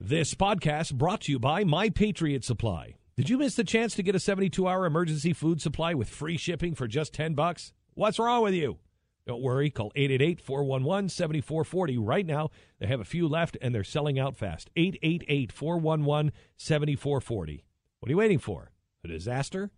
This podcast brought to you by My Patriot Supply. Did you miss the chance to get a 72-hour emergency food supply with free shipping for just 10 bucks? What's wrong with you? Don't worry, call 888-411-7440 right now. They have a few left and they're selling out fast. 888-411-7440. What are you waiting for? A disaster?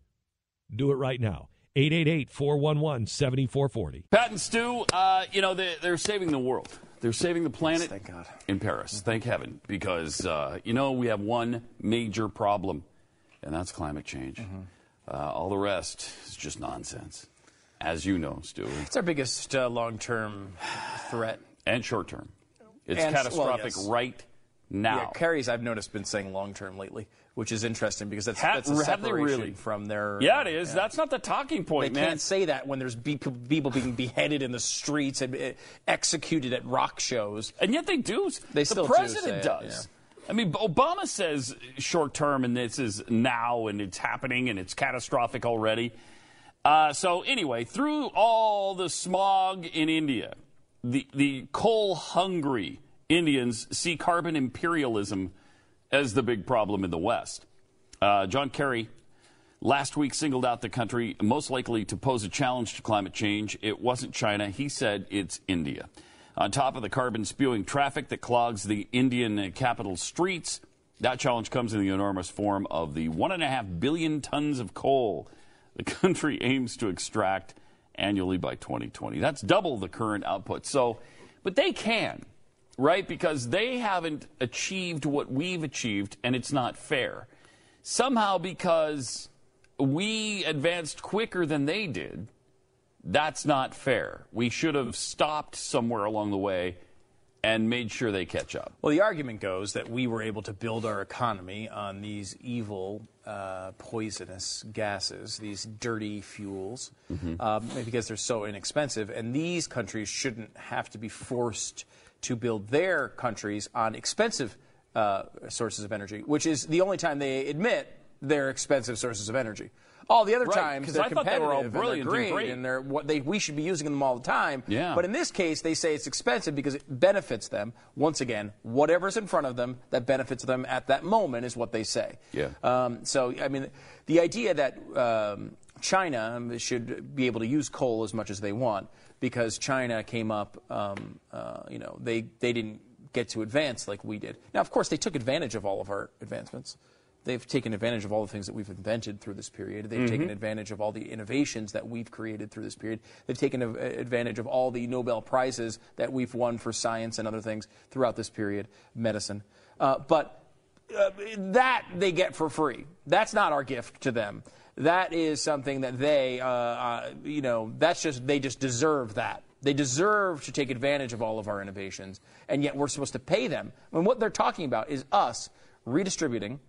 Do it right now. 888-411-7440. Pat and Stu, uh, you know, they, they're saving the world. They're saving the planet Thank God. in Paris. Thank heaven. Because, uh, you know, we have one major problem, and that's climate change. Uh, all the rest is just nonsense, as you know, Stu, It's our biggest uh, long-term threat. and short term. It's And- well, catastrophic yes. right now. Yeah, Kerry's I've noticed been saying long-term lately, which is interesting because that's, Ha- that's a separation really? from their. yeah, it is. That's not the talking They point, man. They can't say that when there's be- people being beheaded in the streets and uh, executed at rock shows. And yet they do. They the still do president say it, does. I mean, Obama says short term, and this is now, and it's happening, and it's catastrophic already. Uh, so anyway, through all the smog in India, the the coal hungry Indians see carbon imperialism as the big problem in the West. Uh, John Kerry last week singled out the country most likely to pose a challenge to climate change. It wasn't China. He said it's India. On top of the carbon spewing traffic that clogs the Indian capital streets, that challenge comes in the enormous form of the one and a half billion tons of coal the country aims to extract annually by 2020. That's double the current output. So, but they can, right? Because they haven't achieved what we've achieved, and it's not fair. Somehow, because we advanced quicker than they did, that's not fair. We should have stopped somewhere along the way and made sure they catch up. Well, the argument goes that we were able to build our economy on these evil, uh, poisonous gases, these dirty fuels, um, because they're so inexpensive. And these countries shouldn't have to be forced to build their countries on expensive uh, sources of energy, which is the only time they admit they're expensive sources of energy. All the other Right, times they're I thought they were all competitive brilliant and and they're great, great. and they're what they we should be using them all the time. Yeah. But in this case, they say it's expensive because it benefits them. Once again, whatever's in front of them that benefits them at that moment is what they say. Yeah. Um, so, I mean, the idea that um, China should be able to use coal as much as they want because China came up, um, uh, you know, they, they didn't get to advance like we did. Now, of course, they took advantage of all of our advancements. They've taken advantage of all the things that we've invented through this period. They've taken advantage of all the innovations that we've created through this period. They've taken a- advantage of all the Nobel Prizes that we've won for science and other things throughout this period, medicine. Uh, but uh, that they get for free. That's not our gift to them. That is something that they, uh, uh, you know, that's just, they just deserve that. They deserve to take advantage of all of our innovations, and yet we're supposed to pay them. And what they're talking about is us redistributing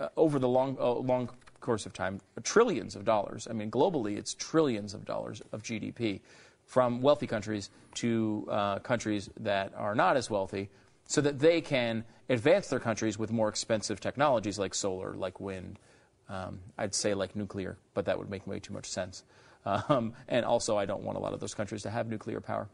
uh, over the long, uh, long course of time trillions of dollars. I mean, globally, it's trillions of dollars of GDP from wealthy countries to uh, countries that are not as wealthy so that they can advance their countries with more expensive technologies like solar, like wind. Um, I'd say like nuclear, but that would make way too much sense. Um, and also, I don't want a lot of those countries to have nuclear power.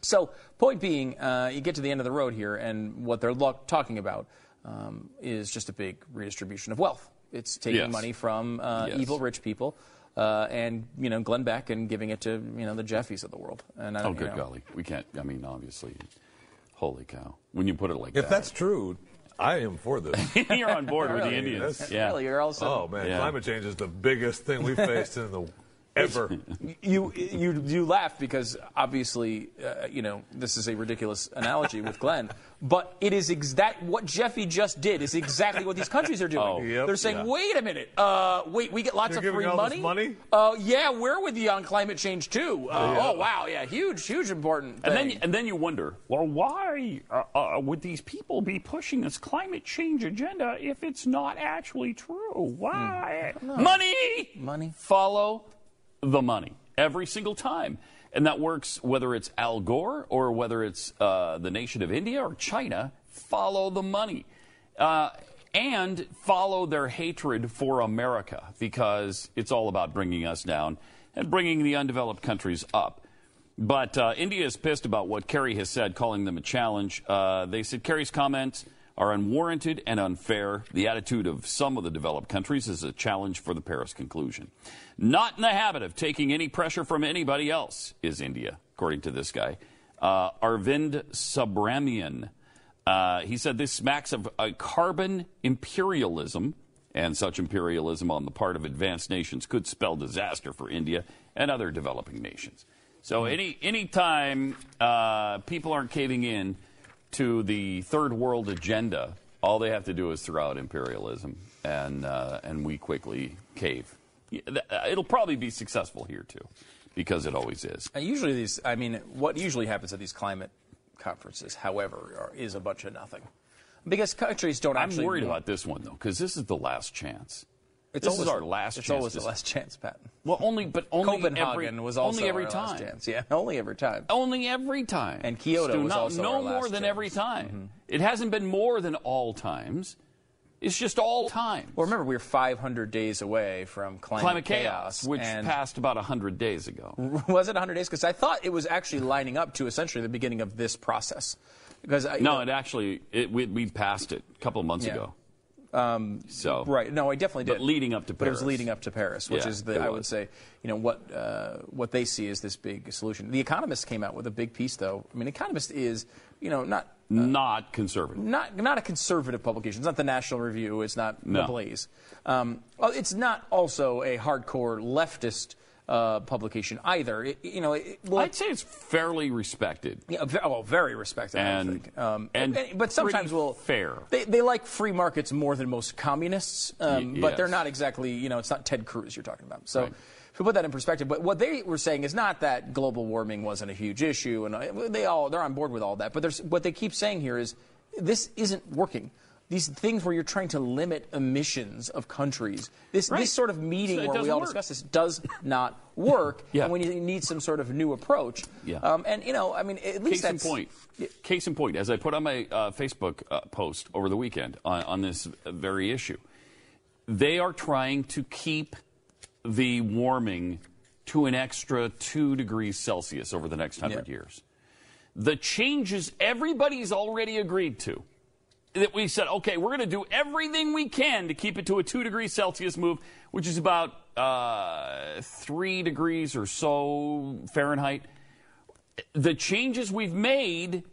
So, point being, uh, you get to the end of the road here, and what they're lo- talking about um, is just a big redistribution of wealth. It's taking Yes. money from uh, Yes. evil rich people uh, and you know Glenn Beck and giving it to you know the Jeffies of the world. And I Oh, don't, you good know, golly. We can't, I mean, obviously, holy cow. When you put it like If that. that's true, I am for this. You're on board with the Indians. that's- Yeah. Really, you're also oh man, Yeah. climate change is the biggest thing we faced in the ever. you you you laugh because obviously uh, you know this is a ridiculous analogy with Glenn, but it is ex- that what Jeffy just did is exactly what these countries are doing. Oh, Yep. They're saying, yeah. wait a minute, uh, wait, we get lots You're of free all money. this money? Uh, yeah, we're with you on climate change too. Uh, Oh wow, yeah, huge, huge important. And then, and then you wonder, well, why uh, uh, would these people be pushing this climate change agenda if it's not actually true? Why? Money! Money. Follow the money every single time. And that works whether it's Al Gore or whether it's uh, the nation of India or China. Follow the money. Uh, and follow their hatred for America because it's all about bringing us down and bringing the undeveloped countries up. But uh, India is pissed about what Kerry has said, calling them a challenge. Uh, they said Kerry's comments are unwarranted and unfair. The attitude of some of the developed countries is a challenge for the Paris conclusion. Not in the habit of taking any pressure from anybody else is India, according to this guy. Uh, Arvind Subramanian. Uh, he said this smacks of a carbon imperialism, and such imperialism on the part of advanced nations could spell disaster for India and other developing nations. So any any time uh, people aren't caving in to the third world agenda, all they have to do is throw out imperialism, and uh, and we quickly cave. Uh, It'll probably be successful here too, because it always is. Uh, usually these, I mean, what usually happens at these climate conferences, however, are, is a bunch of nothing. Because countries don't I'm actually. worried about this one though, because this is the last chance. It's this is always our last chance. It's chance always to- the last chance, Pat. Well, only but only Copenhagen every, was also only every time. last chance. Yeah, only every time. Only every time. And Kyoto Stu, was not- also no more than chance. every time. Mm-hmm. It hasn't been more than all times. It's just all times. Well, remember, we were 500 days away from climate, Climate chaos, which passed about 100 days ago. was it 100 days? Because I thought it was actually lining up to essentially the beginning of this process. Because I, uh, you No, know- it actually it, we, we passed it a couple of months Yeah. ago. So Right. No, I definitely did. But leading up to But it was leading up to Paris, which Yeah, is the I would say, you know, what uh, what they see as this big solution. The Economist came out with a big piece, though. I mean, Economist is, you know, not not conservative. not not a conservative publication. It's not the National Review. It's not No. the Blaze. Um, well, it's not also a hardcore leftist uh, publication either. It, you know, it, well, I'd say it's fairly respected. yeah, well, very respected. I And- think. Um, and but sometimes will fair. They, they like free markets more than most communists, um, Y- but they're not exactly. You know, it's not Ted Cruz you're talking about. So. Right. To put that in perspective, but what they were saying is not that global warming wasn't a huge issue, and uh, they all they're on board with all that. But there's, what they keep saying here is this isn't working. These things where you're trying to limit emissions of countries, this Right. this sort of meeting So where we all work. discuss this does not work. Yeah. And we need some sort of new approach, Yeah. um, and you know, I mean, at least Case in that's point. Case in point, as I put on my uh, Facebook uh, post over the weekend on, on this very issue, they are trying to keep the warming to an extra two degrees Celsius over the next hundred Yeah. years. The changes everybody's already agreed to. That we said, okay, we're going to do everything we can to keep it to a two degrees Celsius move, which is about uh, three degrees or so Fahrenheit the changes we've made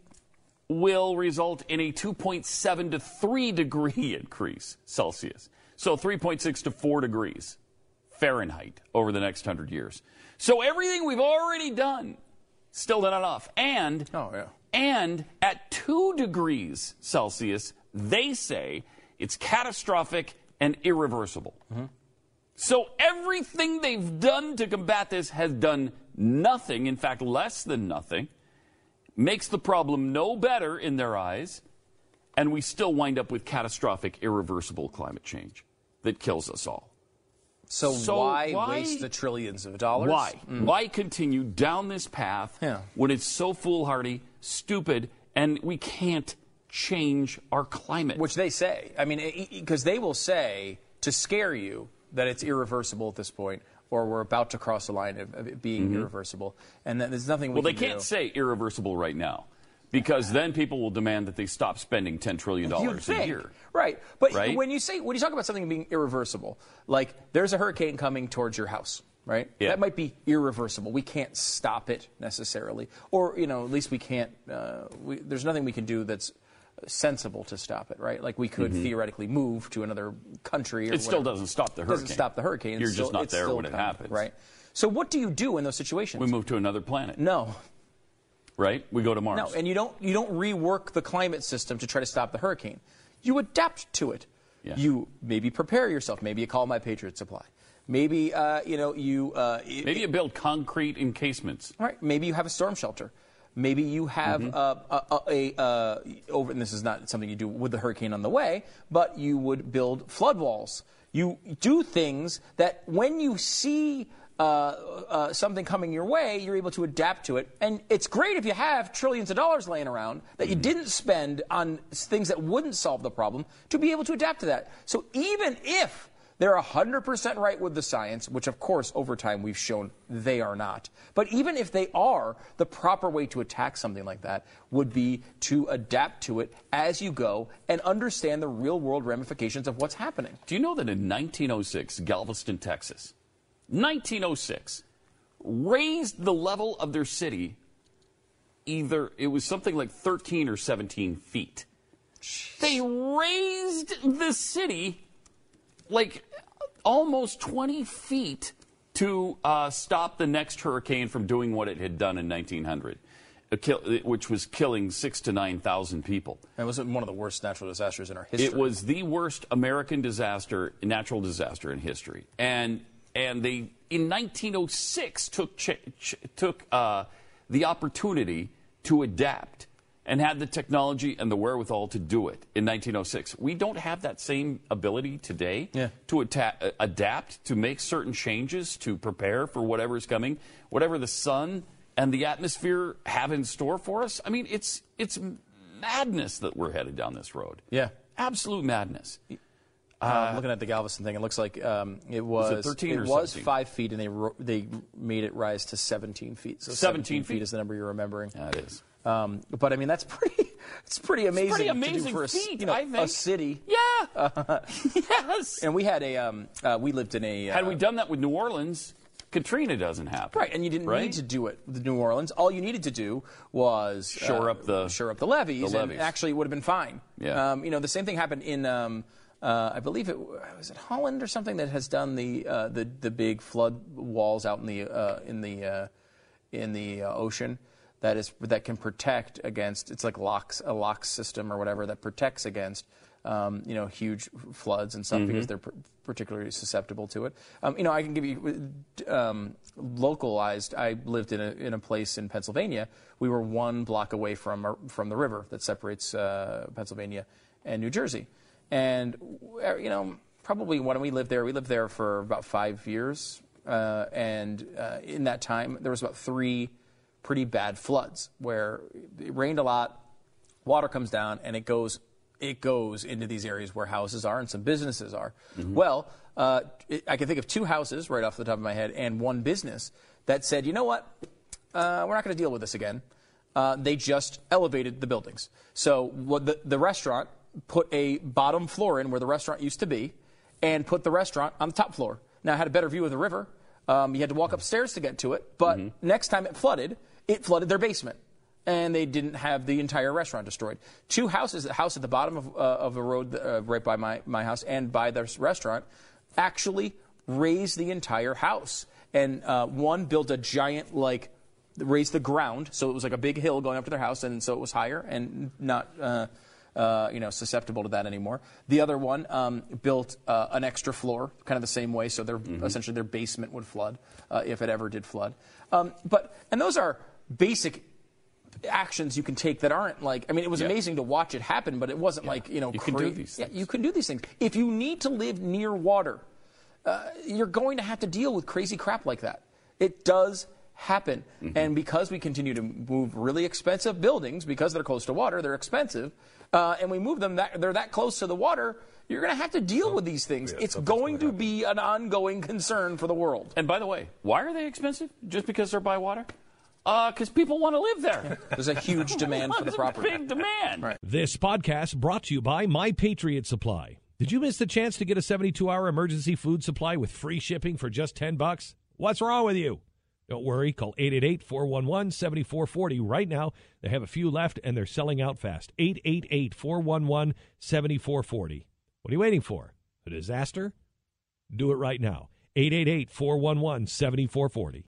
will result in a 2.7 to 3 degree increase Celsius. So 3.6 to 4 degrees Fahrenheit over the next 100 years. So everything we've already done still not enough. And Oh, yeah. And at 2 degrees Celsius, they say it's catastrophic and irreversible. So everything they've done to combat this has done nothing, in fact, less than nothing, makes the problem no better in their eyes, and we still wind up with catastrophic, irreversible climate change that kills us all. So, So why, why- waste the trillions of dollars? Why? Why continue down this path Yeah. when it's so foolhardy, stupid, and we can't change our climate? Which they say. I mean, because they will say to scare you that it's irreversible at this point, or we're about to cross the line of, of it being irreversible, and that there's nothing we Mm-hmm. well, they can can't do. say irreversible right now because then people will demand that they stop spending $10 trillion a year. Right. But Right? when you say when you talk about something being irreversible, like there's a hurricane coming towards your house, right? Yeah. That might be irreversible. We can't stop it necessarily, or you know, at least we can't. Uh, we, there's nothing we can do that's sensible to stop it, right? Like we could theoretically move to another country. Or Mm-hmm. It still doesn't stop the hurricane. It Doesn't stop the hurricane. You're It's just still- not there when it coming, happens. right? So what do you do in those situations? We move to another planet, no, right? We go to Mars. no, and you don't you don't rework the climate system to try to stop the hurricane. You adapt to it. Yeah. You maybe prepare yourself. Maybe you call my Patriot Supply. Maybe uh, you know you. Uh, Maybe you build concrete encasements. Right. Maybe you have a storm shelter. Maybe you have Mm-hmm. uh, a, a, a uh, over. And this is not something you do with the hurricane on the way, but you would build flood walls. You do things that when you see uh, uh, something coming your way, you're able to adapt to it. And it's great if you have trillions of dollars laying around that you didn't spend on things that wouldn't solve the problem to be able to adapt to that. So even if They're 100% right with the science, which of course over time we've shown they are not. But even if they are, the proper way to attack something like that would be to adapt to it as you go and understand the real world ramifications of what's happening. Do you know that in 1906, Galveston, Texas, 1906, raised the level of their city either, it was something like 13 or 17 feet. They raised the city like almost 20 feet to uh, stop the next hurricane from doing what it had done in 1900, uh, kill, which was killing six to 9,000 people. It was one of the worst natural disasters in our history. It was the worst American disaster, natural disaster in history. And, and they, in 1906, took, ch- ch- took uh, the opportunity to adapt and had the technology and the wherewithal to do it in 1906. We don't have that same ability today Yeah. to atta- adapt, to make certain changes, to prepare for whatever is coming, whatever the sun and the atmosphere have in store for us. I mean, it's it's madness that we're headed down this road. Yeah. absolute madness. Uh, looking at the Galveston thing, it looks like um, it was, 13 or was 17? five feet, and they ro- they made it rise to 17 feet. So 17 feet feet? is the number you're remembering. That is. Um, but I mean, that's pretty. It's pretty amazing. pretty to do amazing for a, feat, you know, I a think. city. Yeah. yes. And we had a. Um, uh, we lived in a. Uh, Had we done that with New Orleans, Katrina doesn't happen. Right, and you didn't right? need to do it with New Orleans. All you needed to do was Shore uh, up the- shore up the levees, the and actually it would have been fine. Yeah. Um, you know, the same thing happened in, um, uh, I believe it was it Holland or something that has done the uh, the the big flood walls out in the uh, in the uh, in the uh, ocean. That is that can protect against. It's like locks a lock system or whatever that protects against. Um, you know, huge floods and stuff Mm-hmm. because they're p- particularly susceptible to it. Um, you know, I can give you um, localized. I lived in a in a place in Pennsylvania. We were one block away from from the river that separates uh, Pennsylvania and New Jersey, and uh, you know, probably when we lived there, we lived there for about five years, uh, and uh, in that time, there was about three pretty bad floods where it rained a lot, water comes down and it goes it goes into these areas where houses are and some businesses are. Well, uh, it, I can think of two houses right off the top of my head and one business that said, you know what, uh, we're not going to deal with this again. Uh, they just elevated the buildings. So what the, the restaurant put a bottom floor in where the restaurant used to be, and put the restaurant on the top floor. Now it had a better view of the river. Um, you had to walk upstairs to get to it, but next time it flooded, it flooded their basement and they didn't have the entire restaurant destroyed. Two houses, the house at the bottom of, uh, of the road uh, right by my, my house and by the restaurant, actually raised the entire house. And uh, one built a giant, like, raised the ground, so it was like a big hill going up to their house, and so it was higher and not. Uh, you know, susceptible to that anymore. The other one um, built uh, an extra floor, kind of the same way, so their essentially their basement would flood uh, if it ever did flood. Um, but and those are basic actions you can take that aren't like I mean it was Yeah. amazing to watch it happen, but it wasn't like you know You can do cra- these Yeah, things. you can do these things. If you need to live near water, uh, you're going to have to deal with crazy crap like that. It does happen, Mm-hmm. and because we continue to move really expensive buildings because they're close to water, they're expensive, uh, and we move them that they're that close to the water. You're going to have to deal with these things. Yeah, it's going gonna to be an ongoing concern for the world. And by the way, why are they expensive? Just because they're by water? Because people want to live there. There's a huge demand for the There's a property. Big demand. This podcast brought to you by My Patriot Supply. Did you miss the chance to get a 72-hour emergency food supply with free shipping for just 10 bucks? What's wrong with you? Don't worry, call 888-411-7440 right now. They have a few left and they're selling out fast. 888-411-7440. What are you waiting for? A disaster? Do it right now. 888-411-7440.